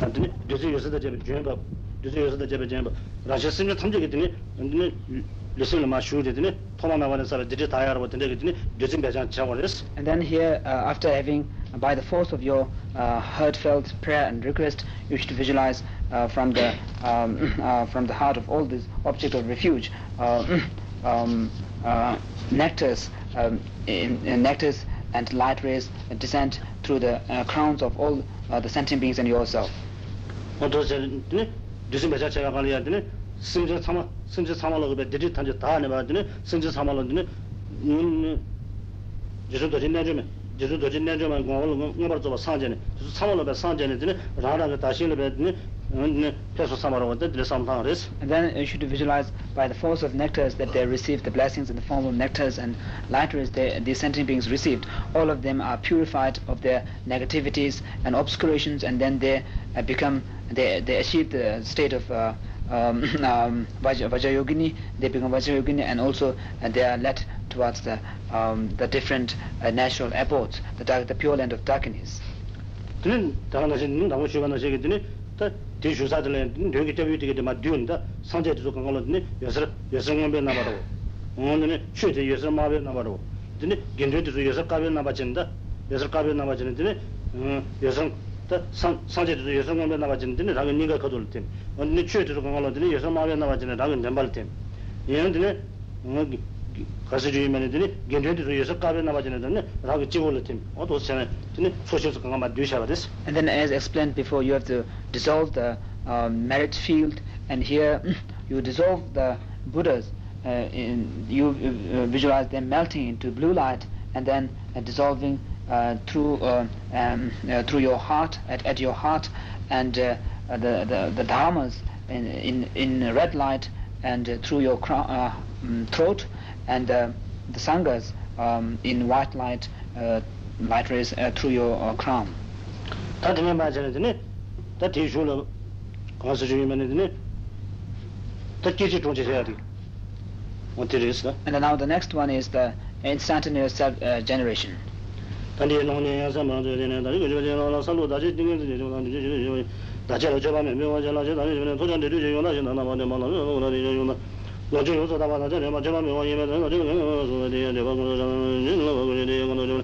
안드니 되지 요새다 제베 제바 되지 요새다 제베 제바 라시 심지 탐지게 되니 안드니 리슬 마 슈르드니 토마 나가는 사람 되지 다 알아보 되니 되니 되지 배장 차원에서 And then here, uh, after having, uh, by the force of your uh, heartfelt prayer and request, you should visualize uh, from the um, uh, from the heart of all this object of refuge, uh, um, uh, nectars, um, in, in nectars and light rays descend through the uh, crowns of all uh, the sentient beings and yourself. 어떠세요? 되지 배장 제가 관리해야 되니 심지 참아 심지 참아로 그 되지 탄지 다 안에 봐더니 심지 참아로 되니 음 제주 도진 내주면 제주 도진 내주면 공을 공을 좀 상전에 그래서 참아로 배 상전에 되니 라라가 다시를 배더니 And then you should visualize by the force of nectars that they receive the blessings in the form of nectars and lighters they, the sentient beings received. All of them are purified of their negativities and obscurations, and then they uh, become they they achieve the state of. Uh, um, um Vajrayogini, they become Vajrayogini and also uh, they are led towards the, um, the different uh, natural abodes, the, dark, the pure land of darkness. tē shūsā tē lēn, tē kī tēpī tē kī tē mā dīyōn tā sāngcē tē sō kāngā lō tē yasar, yasar ngō bē nā bā rō ngō tē nē shū tē yasar mā bē nā bā rō tē nē gīndrē tē sō yasar kā bē nā bā chēn tā yasar kā bē nā bā chēn tē nē yasar tā sāngcē tē sō yasar ngō bē nā bā chēn tē nē rā kī nī kā kā tō lō tē ngō tē nē shū tē sō kāngā lō tē nē yasar mā bē nā bā chēn rā kī nēmbā lō tē yēn tē nē ngō kāsī chū yī mē nē tē nē gīndrē tē sō yasar kā bē nā bā chēn tē nē rā kī chī kō lō tē ngō tō sē nē And then as explained before, you have to dissolve the uh, merit field, and here you dissolve the Buddhas, uh, in, you uh, visualize them melting into blue light, and then uh, dissolving uh, through uh, um, through your heart at, at your heart, and the, the the dharmas in in, in red light, and through your crown, mm, throat, and the sanghas um, in white light light rays uh, through your uh, crown. ta de ma ja ne ta ti shu lo ka sa ju me ne ta ki ji tong ji ya ri what it is and now the next one is the instantaneous self uh, generation. ta ni no ne ya sa ma de ne da ge ge lo sa lo da ji ding ge de lo ni ji ji da ji lo jo ba me me wa ja la ji da ni ne to ja de ji yo na ji na na ma de ma na yo na ji yo na 我就有所大把，他这里嘛，这方面我一般人，我这个人，我说的，这帮工作上，人老工作的，工作上。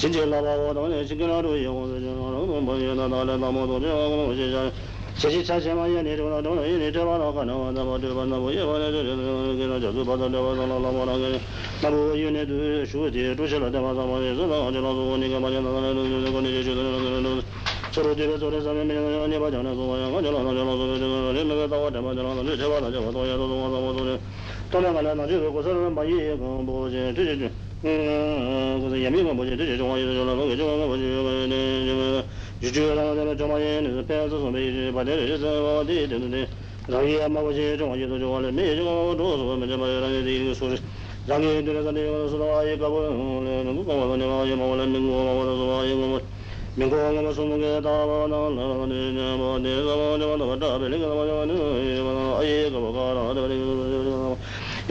다제로 저 밤에 명화자 나제 다시 전에 도전대 주제 요나 전 나나 만에 만나 오나 저 요나 너저 요서 다 받아 저 맞아 밤에 와 예면 저 저 저 대야 대바 그 저는 저 그 대야 그 저 치바 상지 진 나주 진 나고 대야 진 나나 나 얘네 저 나마 그 지rum 저 저거 대야 저 tōna gā lā nā chī gō sā rā mā yī gā bō chī chī chī chī gō sā yamī gā bō chī chī chī chō gā yī chō lā gā gā chō gā bō chī gā gā nē chī gā chī chī gā rā gā chō mā yī nē sā pē sā sō mē yī chī bā tē rī chī sā wā tī tī tī rā yī yā mā bō chī chō gā yī chō gā lē mē yī chī gā gā chō sō mē chī mā yī rā yī tī yī sō rī rā yī tī rā sā tī gā sō rā yī gā bō lē nā gu gā gā nē mā yī mā gā lē mī gu gā gā sō rā yī gā gā mīṅgō ngā sōṅgō ngē tā bā nā nā nē nā bā nē gā bā nē bā nā bā tā bē nē gā bā nā nē bā nā āyē gā bā gā rā dā bā nē gā bā 반도 나고 네 주고 뭐 내가 내가 저 저 저 대라 랑게 고도 저 나와 다니 배대 요 뭐 뭐 너무 많이 저는 봐도 너무 너 되고 나가 요 되니 지나도 저 저 저 저 뭐 랑게 저 저 저 건드리고 되게 더 그러 주는 이제 내가 저 저 많이 예도 응 많이 다 뒤에 다 가도 그날 연 간데 가도 뭐 그거 나도 나는 이제 라고 되게 라지 저 저 진짜 나와고 너네 지금 하루 영어 저 뭐, 나 나나 나모도 저 진짜 제시 차세마야 내려오나 너는 이 내려와나 가나 나 뭐들 봤나 뭐 예와나 저 그나 저도 받아 내와서 나라마나 나도 이네도 쇼디 도셔라 대마다 뭐에서 나 저나도 니가 많이 나가는 거 이제 저는 저로 되게 저래 사면 내가 아니 봐잖아 그 뭐야 저나 저나 저나 내가 다 와다 맞아 나 저 와다 저 와도 야도 와도 와도 또나가나 나 저거 고서는 많이 그 뭐지 저저 음 그래서 예미가 뭐지 저저 좋아요 저나 그 저거 뭐지 저 유주라는 데는 좀 아예 그 배서 좀 이제 받아야 저 어디 되는데 라기 아마 뭐지 좀 어디도 좋아하는 매 저거 도서 뭐 저 말하는 데 이거 소리 라기 들어서 내가 서로 아예 가고 는 거 뭐, 내가 아예 뭐는 거 뭐, 아예 뭐 민고가 뭐 소문에 다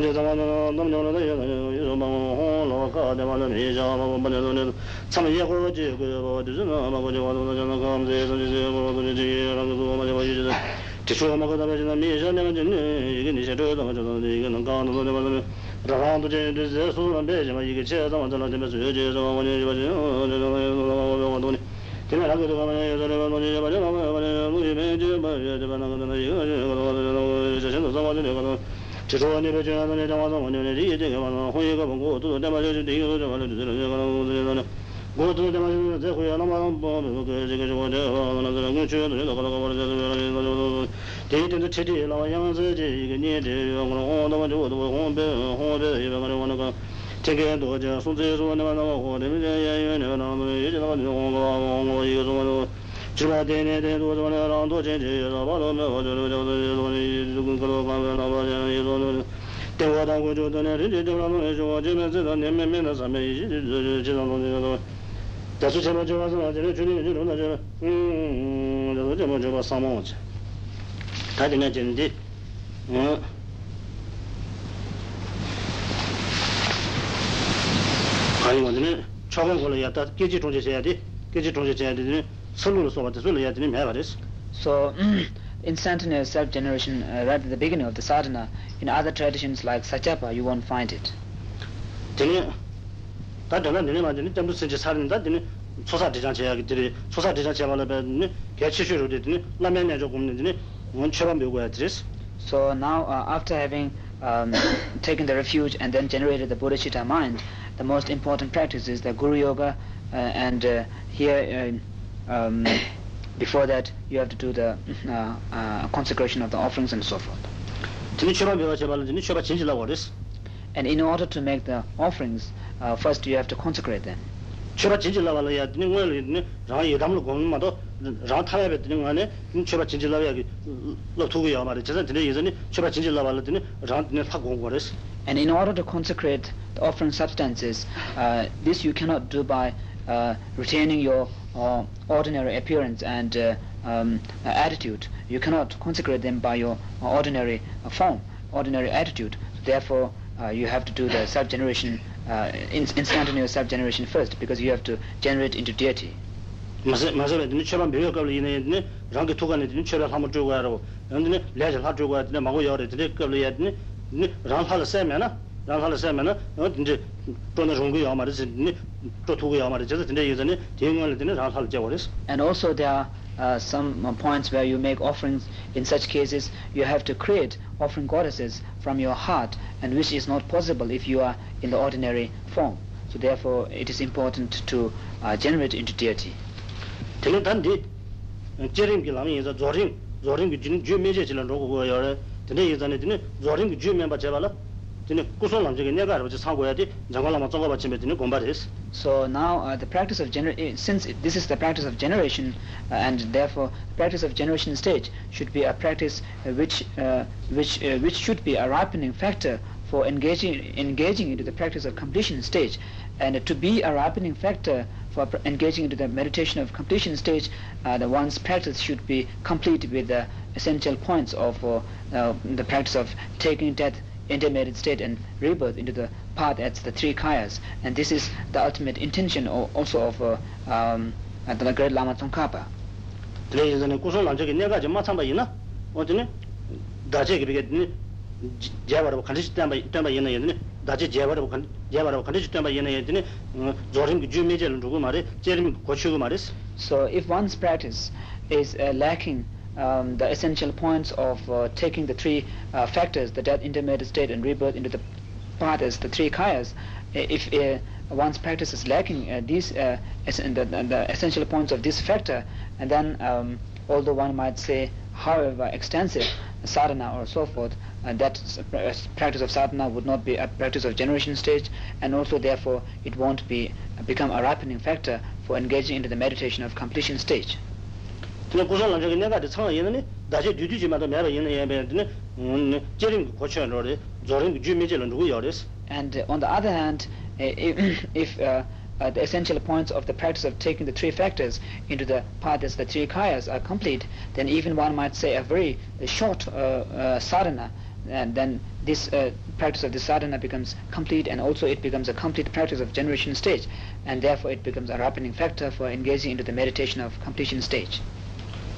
가라 야시 자주 왔다 와라 내가 대자 내가 저 뭐, 걸려 저 뭐, 참 예고지 그 어디서 나마고 저 와도 저는 감사해서 이제 뭐 그러지 라고 뭐 맞아 이제 지수가 먹어다 버지나 미셔내가 전에 이게 니셔 저도 저도 이게 는 가는 거 되면 라한도 제 이제 소란 배지만 이게 제가 완전 되면 저제 저 원이 버지 저저 원이 그냥 하고 들어가면 저래 원이 버지 나면 원이 무지 매지 버지 저는 이거 저 저는 저는 저는 지소원이 배주하는 장화서 원년에 이제 개만 호의가 보고 또 대마 저 되게 저 말을 들으러 가는 고도 대마 저 호야 나만 뭐 그, 저게 저거 저 하는 거 주요도 나가 나가 버려 대대도 체리 나와 양서 제 이게 니데 영으로 너무 저도 홍배 홍배 이런 거 하는 거 저게 도저 손재서 나만 나와 호되면 야야 내가 나는 이제 나가 뭐 이거 좀 chirpa tene ten tu tsumane rang tu chen che yasa pa lo me ho che lo che ho che lo ne tu kun ka lo pa me na pa chen ye lo ne ten wa tang kun chu tu ne ri ri tu la lo ne chu wa che me zi ta ne me me na sa me yi chi chi chi tang lo ne lo ta su che ma che pa sa ma che le chu li chu lo na che le um ta su che ma che pa sa ma wo che ta di ne chen di ka yi wa di ne cha kong ko le ya ta ke chi chung che che ya di ke chi chung che che ya di ne sulu so what sulu ya dimi me so in centenary self generation uh, right at the beginning of the sadhana in other traditions like sachapa you won't find it. Dini ta dana dini ma dini tembu sinje sarin da dini 소사 대장 제약이 들이 소사 대장 제발에 배니 개치슈로 되더니 라면 내줘 굽는 되니 원처럼 배우고 해드리스 so now uh, after having um, taken the refuge and then generated the bodhicitta mind the most important practice is the guru yoga uh, and uh, here uh, um, before that you have to do the uh, uh, consecration of the offerings and so forth. And in order to make the offerings uh, first you have to consecrate them. Chura jinjila wala ya dine ngwa dine rang ye dam lo gong ma do rang ta ya be dine ngwa ne chura jinjila ya lo tu ya ma de zhen dine ye zhen chura jinjila wala dine rang dine pa gong gwa and in order to consecrate the offering substances uh, this you cannot do by uh, retaining your uh, ordinary appearance and uh, um, attitude. You cannot consecrate them by your ordinary form, ordinary attitude. Therefore, you have to do the self-generation, instantaneous self-generation first, because you have to generate into deity. 마서베 드니 처럼 배워가려 이네 랑게 토가네 드니 처럼 한번 쭉 가라고 근데 레저 하 쭉 가야 마고 여래 드니 걸려 야 드니 랑할 세면은 랑할 세면은 어 이제 또는 종교 야마를 드니 and also there are uh, some uh, points where you make offerings in such cases you have to create offering goddesses from your heart and which is not possible if you are in the ordinary form so therefore it is important to uh, generate into deity tene dan di jerim ki lami yeza zorim zorim ki jin ju meje chilan rogo go yore tene yeza ne tene zorim ki ju memba chebala So now uh, the practice of eh, since this is the practice of generation uh, and therefore the practice of generation stage should be a practice uh, which uh, which uh, which should be a ripening factor for engaging engaging into the practice of completion stage. And to be a ripening factor for engaging into the meditation of completion stage uh, the one's practice should be complete with the essential points of the practice of taking death intermarried state and rebirth into the path as the three kayas. And this is the ultimate intention also of uh, um the great lama tsongkhapa. Today is an kusol anje ge nega jma chamba yina? 어디네 다제 그게 제바로 간지 담바 담바 얘네 얘네 다제 제바로 간 제바로 간지 담바 얘네 얘네 조림 주메젤 누구 말에 제림 고치고 말에 so if one's practice is uh, lacking um, the essential points of uh, taking the three uh, factors, the death, intermediate state, and rebirth into the path as the three kayas, if uh, one's practice is lacking uh, these uh, the, the, essential points of this factor, and then um, although one might say, however extensive sadhana or so forth, uh, that practice of sadhana would not be a practice of generation stage, and also therefore it won't be become a ripening factor for engaging into the meditation of completion stage. Yores and uh, on the other hand if, if uh, uh, the essential points of the practice of taking the three factors into the path as the three kayas are complete then even one might say a very short uh, uh, sadhana and then this uh, practice of the sadhana becomes complete and also it becomes a complete practice of generation stage and therefore it becomes a ripening factor for engaging into the meditation of completion stage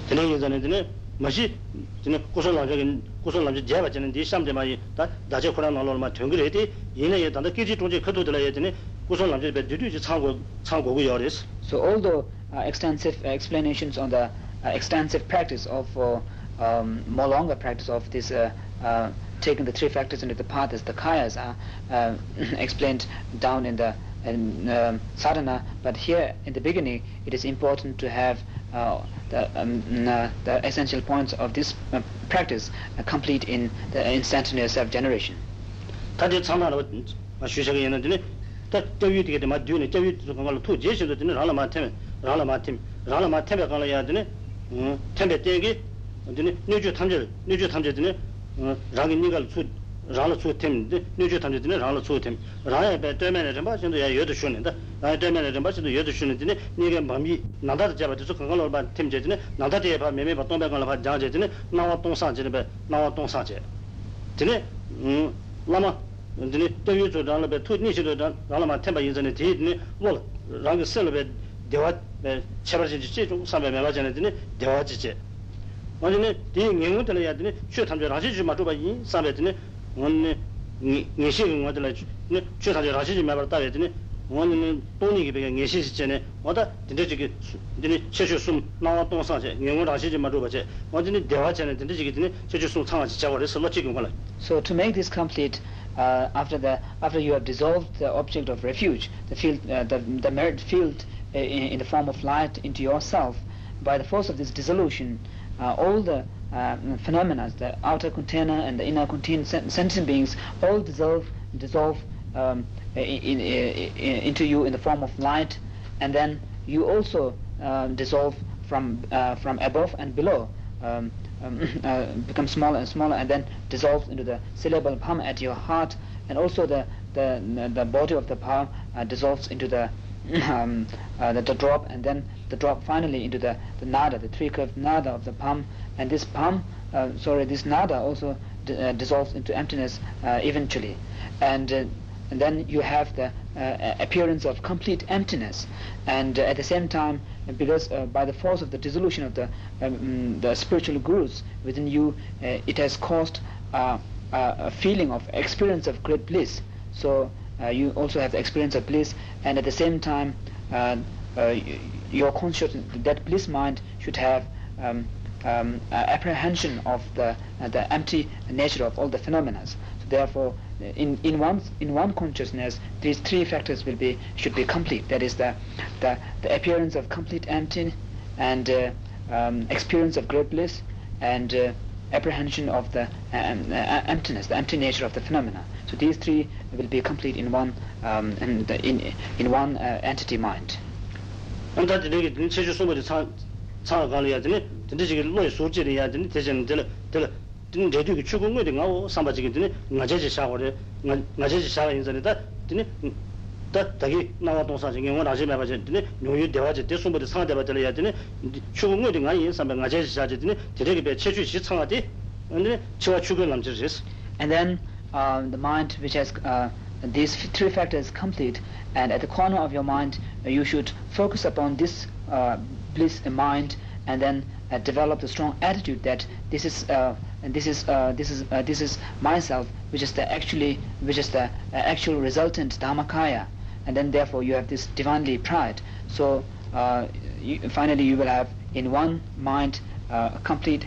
tene yin zane tene mashi tene kusho lamja kusho lamche jeba tene di shamde ma yi da dache kura na lor ma tengu re di yin ye tanda kiji tongje kato tila ye tene kusho lamche be dudu ji chango chango gu yo res. So although uh, extensive explanations on the uh, extensive practice of uh, um more longer practice of this uh, uh taking the three factors into the path as the kayas are uh, explained down in the in um, sadhana. But here in the beginning it is important to have the, um, uh, the essential points of this uh, practice uh, complete in the instantaneous self-generation. 다들 참나로 쉬셔가 있는데 다 저기 되게 막 뒤에 저기 그걸 투 제시도 되는 라라 마템 라라 마템 라라 마템에 가려 해야 되네 음 템베 땡기 근데 뉴주 탐제 뉴주 탐제 되네 어 라기 니가 투 rāla tsū tīm, nūchū tam tīne rāla tsū tīm rāya bē tuyā mēne rīmbā shindu yā yodu shūni dā. Rāya tuyā mēne rīmbā shindu yodu shūni tīne nīgā māmī nāndā tā jāba tīsū kāngā lōr bā tīm chē tīne nāndā tīyā bā mēmē bā tōng bā kāngā lā bā jāng chē tīne nāwā tōng sāng chē bē nāwā tōng sāng chē. Tīne lāma tīne tuyā yu tsū rāla bē tū nī shīdō rāla mā tēmbā yin zāni tī tīne wōl rāngi sēl bē dewa chē bā chē chē chū sā bē mē bā chē tīne dewa chē chē. Shu sum nawa tong sang che ngengu rang chi chi ma chuba che wan dine dewa chane dine chi ki dine che shu sum changa chi chawa re sala chi kong kala So to make this complete, uh, after the after you have dissolved the object of refuge, the field, uh, the the merit field uh, in, in the form of light into yourself, by the force of this dissolution, uh, all the uh, phenomena, the outer container and the inner container, sen- sentient beings, all dissolve dissolve um, in, in, in, into you in the form of light, and then you also uh, dissolve from uh, from above and below. Um, um, uh, become smaller and smaller and then dissolves into the syllable palm at your heart and also the the, the body of the palm uh, dissolves into the, um, uh, the drop and then the drop finally into the, the nada the three curved nada of the palm. And this palm uh, sorry this nada also uh, dissolves into emptiness uh, eventually. And uh, and then you have the uh, appearance of complete emptiness. And at the same time because by the force of the dissolution of the um, the spiritual gurus within you it has caused a feeling of experience of great bliss. So you also have the experience of bliss and at the same time uh, uh, your conscious that bliss mind should have um, um, uh, apprehension of the uh, the empty nature of all the phenomena. So therefore, uh, in in one in one consciousness, these three factors will be should be complete. That is the the, the appearance of complete empty, and uh, um, experience of great bliss, and uh, apprehension of the um, uh, emptiness, the empty nature of the phenomena. So these three will be complete in one um, in, the, in in one uh, entity mind. 안다 되게 체주 소모리 차 차가 가려야 되네. 근데 지금 로이 소지를 해야 되네. 대전 될 될. 든 제대로 추군 거든 가고 삼바지게 되네. 나제지 샤고래. 나제지 샤가 인전에다 되네. 다 다기 나와 동사 중에 원 아시 매바 되네. 요유 대화제 대 소모리 상대 대화 될야 되네. 추군 거든 가인 삼바 나제지 샤제 되네. 되게 배 체주 시 창하디. 근데 저와 추군 남지르스. and then um, the mind which has uh, these three factors complete and at the corner of your mind uh, you should focus upon this uh, bliss in mind and then uh, develop the strong attitude that this is and this is uh, this is uh, this is myself which is the actually which is the uh, actual resultant dharmakaya and then therefore you have this divinely pride so you, finally you will have in one mind complete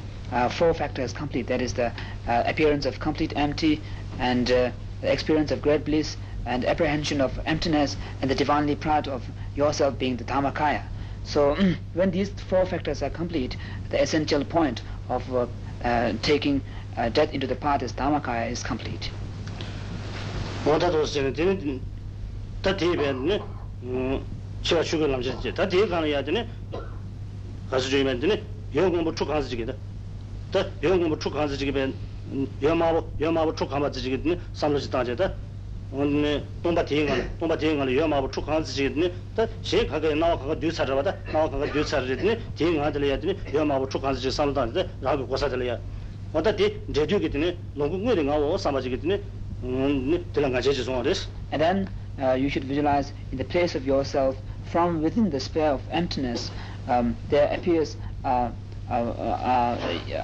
four factors complete. That is the appearance of complete empty and uh, the experience of great bliss and apprehension of emptiness and the divinely proud of yourself being the Dhammakaya. So when these four factors are complete, the essential point of uh, uh, taking uh, death into the path as Dhammakaya is complete. 뭐다 도스는 되는 다 대변네 음 제가 죽을 남자지 다 대가는 해야 되네 가서 주면 되네 영공 뭐 축하서 지게다 다 영공 뭐 축하서 지게 벤 여마고 여마고 축하마 지게 되네 삼로지 다제다 오늘 동바 대행하는 동바 대행하는 여마고 축하서 지게 되네 다 제가가 나와 가가 뒤사라다 나와 가가 뒤사를 되네 대행하들 해야 되네 여마고 축하서 지게 삼로다는데 라고 고사들 해야 뭐다 대 제주게 되네 농구에 가고 삼아지게 되네 음 들어가 제주 송어です And then uh, you should visualize in the place of yourself from within the sphere of emptiness um, there appears uh, uh, uh,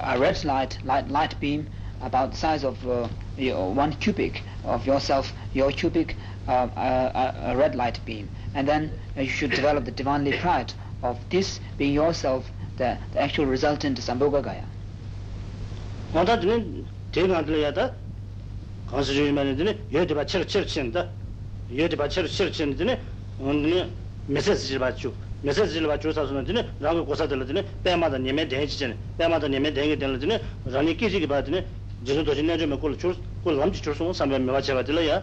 a red light, light light beam about the size of uh, you know, one cubic of yourself, your cubic uh, uh, uh red light beam. And then uh, you should develop the divinely pride of this being yourself, the, the actual resultant Sambhogakaya. 먼저 지금 제가 들려야다. 가수주면은 되네. 여기 봐 치르 치르 친다. 여기 봐 치르 치르 친다. 오늘 메시지를 받죠. 메시지를 받죠. 사서는 저도 도시 내줘 먹고 줄 꼴람지 줄수 삼백 몇 가지 받을래야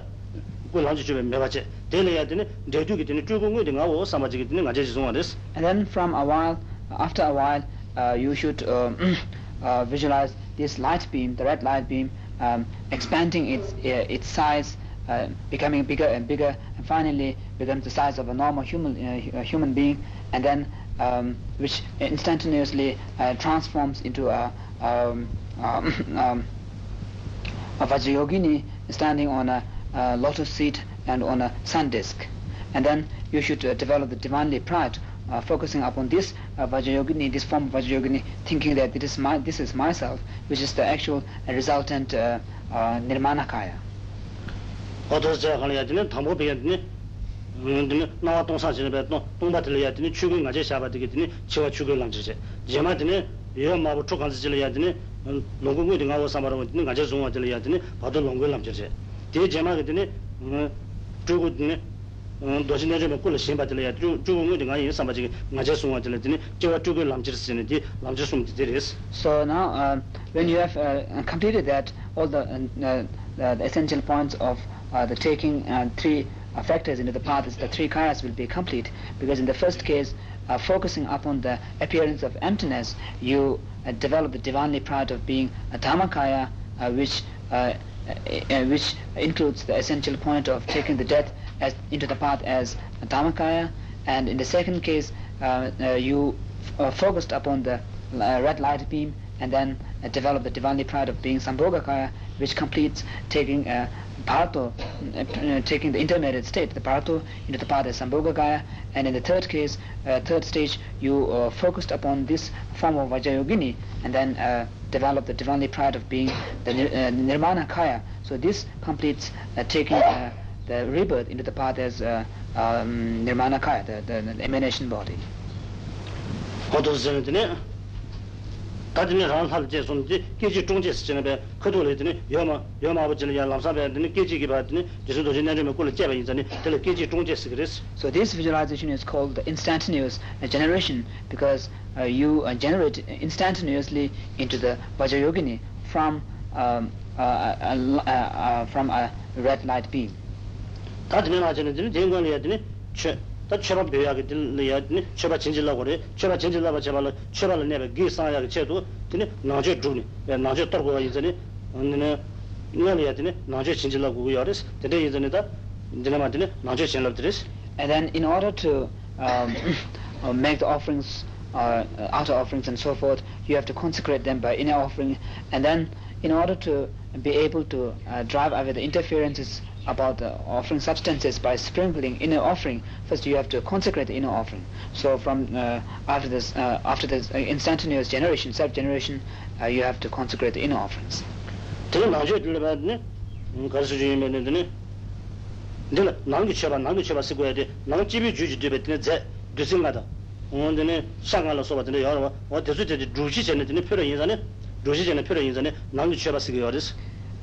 꼴람지 주면 몇 가지 되려야 되네 대두기 되네 줄공이 되는 거 삼아지기 되는 가지 지송하です And then from a while, after a while, uh, you should um, uh, visualize this light beam, the red light beam, um, expanding its uh, its size, uh, becoming bigger and bigger, and finally becomes the size of a normal human uh, human being, and then um, which instantaneously uh, transforms into a um, um, um, a Vajrayogini standing on a, a lotus seat and on a sun disk. And then you should uh, develop the divinely pride, uh, focusing upon this uh, Vajrayogini, this form of Vajrayogini, thinking that it is my, this is myself, which is the actual uh, resultant uh, uh, Nirmanakaya. 어디서 제가 가려야 되는 담보 비겠니 근데 나와 동사진에 배도 동바들려야 되니 죽은 가지 샤바 되겠니 지와 죽을 랑지제 제마드니 여 마부 쪽간지려야 되니 농구고 등가 와서 말하면 되는 가지 종화 들려야 되니 바도 농구를 남지제 대 제마가 되니 죽고드니 도시내 좀 꼴을 신바들려야 죽은 등가 이 삼바지 가지 종화 들려야 지와 죽을 랑지르스니 디 랑지 숨지 되리스 So now, uh, when you have uh, completed that, all the, uh, uh, the essential points of uh, the taking uh, three uh, factors into the path, is the three kayas will be complete. Because in the first case, uh, focusing upon the appearance of emptiness, you uh, develop the divinely proud of being a dharmakaya, uh, which uh, uh, which includes the essential point of taking the death as into the path as a dharmakaya. And in the second case, uh, uh, you uh, focused upon the uh, red light beam and then uh, develop the divinely pride of being Sambhogakaya, which completes taking uh, uh, taking the intermediate state, the bardo, into the path as Sambhogakaya. And in the third case, uh, third stage, you uh, focused upon this form of Vajrayogini and then uh, the divinely pride of being the uh, Nirmanakaya. So this completes uh, taking uh, the rebirth into the path as um, Nirmanakaya, the, the, the emanation body. 어디서 되니 다들 ran hal je sun ji ge ji zhong jie shi ne be ke du le de ne yo ma yo ma bu ji le ya lam sa be de ne ge ji ge ba de ne ji su do ji ne me ku le jie ba yin zhe ne de le ge ji zhong jie shi ge de shi So this visualization is called the instantaneous uh, generation because uh, you uh, generate instantaneously into the Vajrayogini from um, uh, a, a li- uh, uh, from a red light beam. 다들 나 저는 de ne den guan le ya 다 처럼 배야게 들려야 처바 진질라 그래. 처바 진질라 봐 제발 처발 내가 기 상야게 제도 근데 나제 주니 나제 떨고 이제니 근데 이래야 되네. 나제 진질라 고고 야레스 근데 이제니다 이제 맞네. 나제 진질라 드레스 and then in order to um, uh, make the offerings uh, outer offerings and so forth you have to consecrate them by inner offering. And then in order to be able to uh, drive away the interferences about the offering substances by sprinkling in an offering. First you have to consecrate the inner offering. So from uh, after this uh, after this uh, instantaneous generation self generation uh, you have to consecrate the inner offerings. then now you do that ne because you mean it ne then now you cheba now you cheba se go de now chibi juji de betne ze dusin ga da on de shangala so ba de yo wa de su de juji ne de ne pyro yin za ne juji ne pyro yin za ne now you cheba se go yo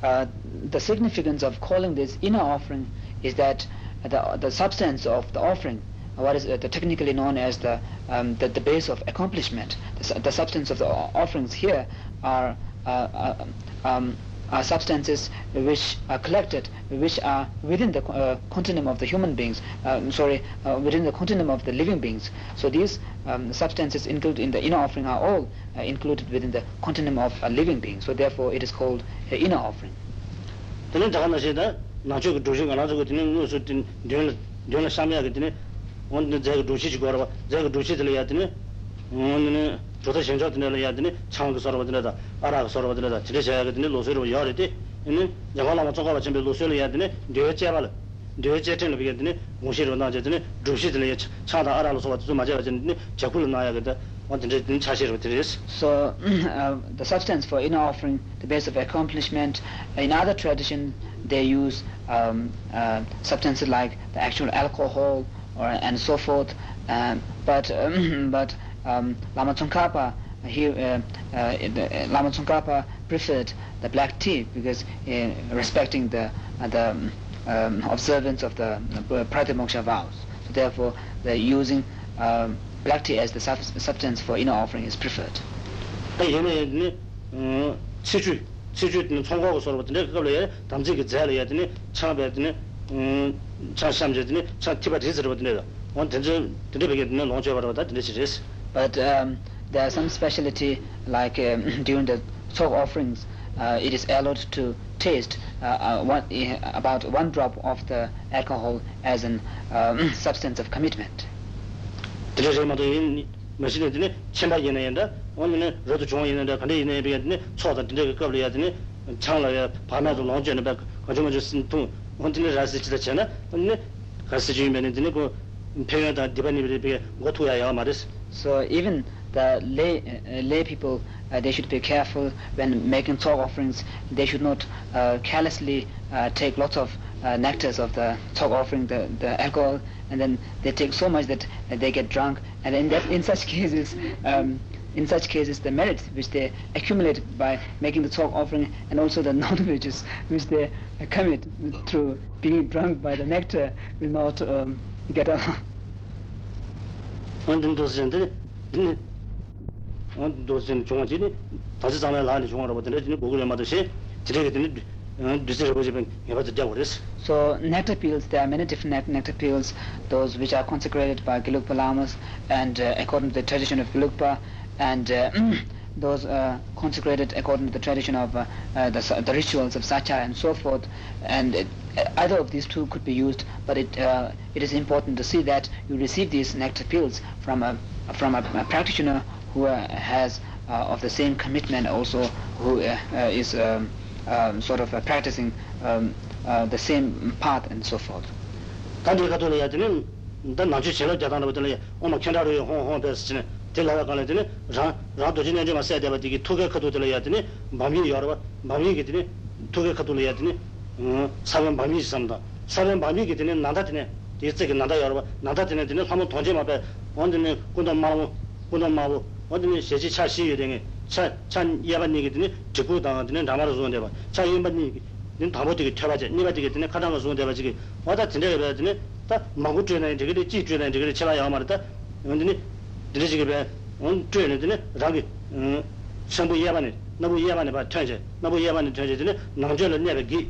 Uh, the significance of calling this inner offering is that the, the substance of the offering, what is uh, technically known as the, um, the, the, base of accomplishment, the, the substance of the offerings here are uh, uh um, are substances which are collected, which are within the uh, continuum of the human beings, um, sorry, uh, within the continuum of the living beings. So these um, substances included in the inner offering are all uh, included within the continuum of a living being. So therefore it is called inner offering. 되는 자가 나시다. 나저 그 주시가 나저 되는 거서 된 되는 되는 상미하게 되네. 오늘 제가 주시 지고 알아. 제가 주시 들려야 되네. 오늘 저도 현저 들려야 되네. 창도 서로 들려다. 알아가 서로 들려다. 지레 제가 되네. 로세로 야래 돼. 이는 야발라마 저거가 전부 로세로 해야 되네. 뇌 제발. 뇌 제ten을 비게 되네. 오시로 나저 되네. 주시 들려 차다 알아로 서와 좀 맞아 되네. 자꾸로 나야 되다. 완전 제 차시로 들렸어. So uh, the substance for inner offering, the base of accomplishment, in other tradition they use um, uh, substances like the actual alcohol or and so forth. Um, but um, but um, Lama Tsongkhapa he uh, uh, the, uh, Lama Tsongkhapa preferred the black tea because uh, respecting the uh, the um, um, observance of the uh, pratimoksha vows. So therefore, the using um, black tea as the substance for inner offering is preferred. 치주 치주 총과고 서로 근데 그걸로 담지게 잘 해야 되네 참배 되네 음 차삼제 되네 차 티바 디스르 되네 원 된저 되네 베게 되네 논저 바라다 되네 시레스 but um, there are some speciality like um, during the tsog offerings uh, it is allowed to taste uh, uh, one, uh, about one drop of the alcohol as an um, substance of commitment. machine dine chimba yene yenda on ne rodo chong yene da kande yene be dine cho da dine ka ble ya dine chang la ya pa na do long jene ba ko jo mo jo sin tu on dine ra si chi da chena ne ka si ji me ne dine ko pyo da di ba ni be go tu ya ya ma des so even the lay uh, lay people uh, they should be careful when making tsog offerings. They should not uh, carelessly uh, take lots of uh, nectars of the tsog offering the the alcohol and then they take so much that they get drunk. And in that in such cases um, in such cases the merit which they accumulate by making the tsog offering and also the knowledges which they commit through being drunk by the nectar will not um, get on on those gente on those gente chunga ji ni 다시 장에 라니 중앙으로 보더니 고글에 맞듯이 지레게 되는 So nectar peels, there are many different nectar peels, those which are consecrated by Gelugpa Lamas and uh, according to the tradition of Gelugpa and uh, those uh, consecrated according to the tradition of uh, uh, the, the, rituals of Sacha and so forth and it, either of these two could be used but it, uh, it is important to see that you receive these nectar pills from a, from a, a practitioner who has of the same commitment also who is um, um, sort of uh, practicing um, uh, the same path and so forth. 단지 가도록 해야 되는 난 나주 제가 자다는 것들이 어머 kenda로 홍홍 됐으네. 될라가 가는 데는 라 라도 지내 좀 써야 돼. 이게 투게 가도 들어야 되네. 마음이 여러 번 마음이 되네. 투게 가도 해야 되네. 음 사람 마음이 있습니다. 사람 마음이 되네. 나다 되네. 이제 나다 여러 번 나다 되네. 되네. 한번 던지 마be. 완전히 군다 마음 군다 마음 완전히 세지 차시 되네. 찬 예반 얘기더니 듣고 당한테는 담아서 좋은데 봐. 자 예반 얘기. 는 담아 되게 쳐봐지. 네가 되게 되네. 가다가 좋은데 봐 지금. 와다 진짜 그래 되네. 다 마구 쥐는 되게 쥐 쥐는 되게 쳐봐 야 말다. 근데 되게 지금 온 쥐는 되네. 라기 음 전부 예반에 너무 예반에 봐 쳐지. 너무 예반에 쳐지 되네. 남절은 내가 기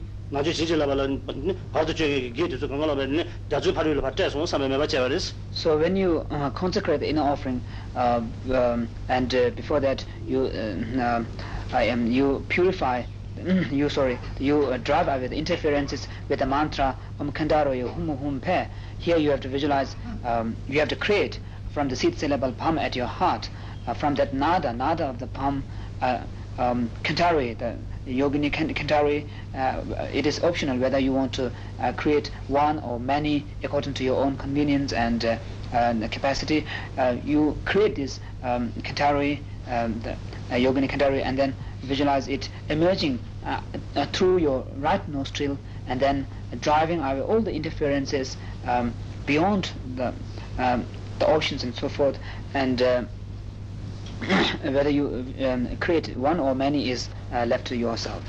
So when you uh, consecrate the inner offering uh, um, and uh, before that you uh, uh I am you purify you sorry you uh, drive away the interferences with the mantra um, om kandaro yo hum hum pe. Here you have to visualize um, you have to create from the seed syllable palm at your heart uh, from that nada nada of the palm uh, um kandaro the yogini kantari uh, it is optional whether you want to uh, create one or many according to your own convenience and, uh, and capacity. Uh, you create this um, kantari um, the uh, yogini kantari and then visualize it emerging uh, through your right nostril and then driving away all the interferences um, beyond the um, the oceans and so forth. And whether you um, create one or many is uh, left to yourself.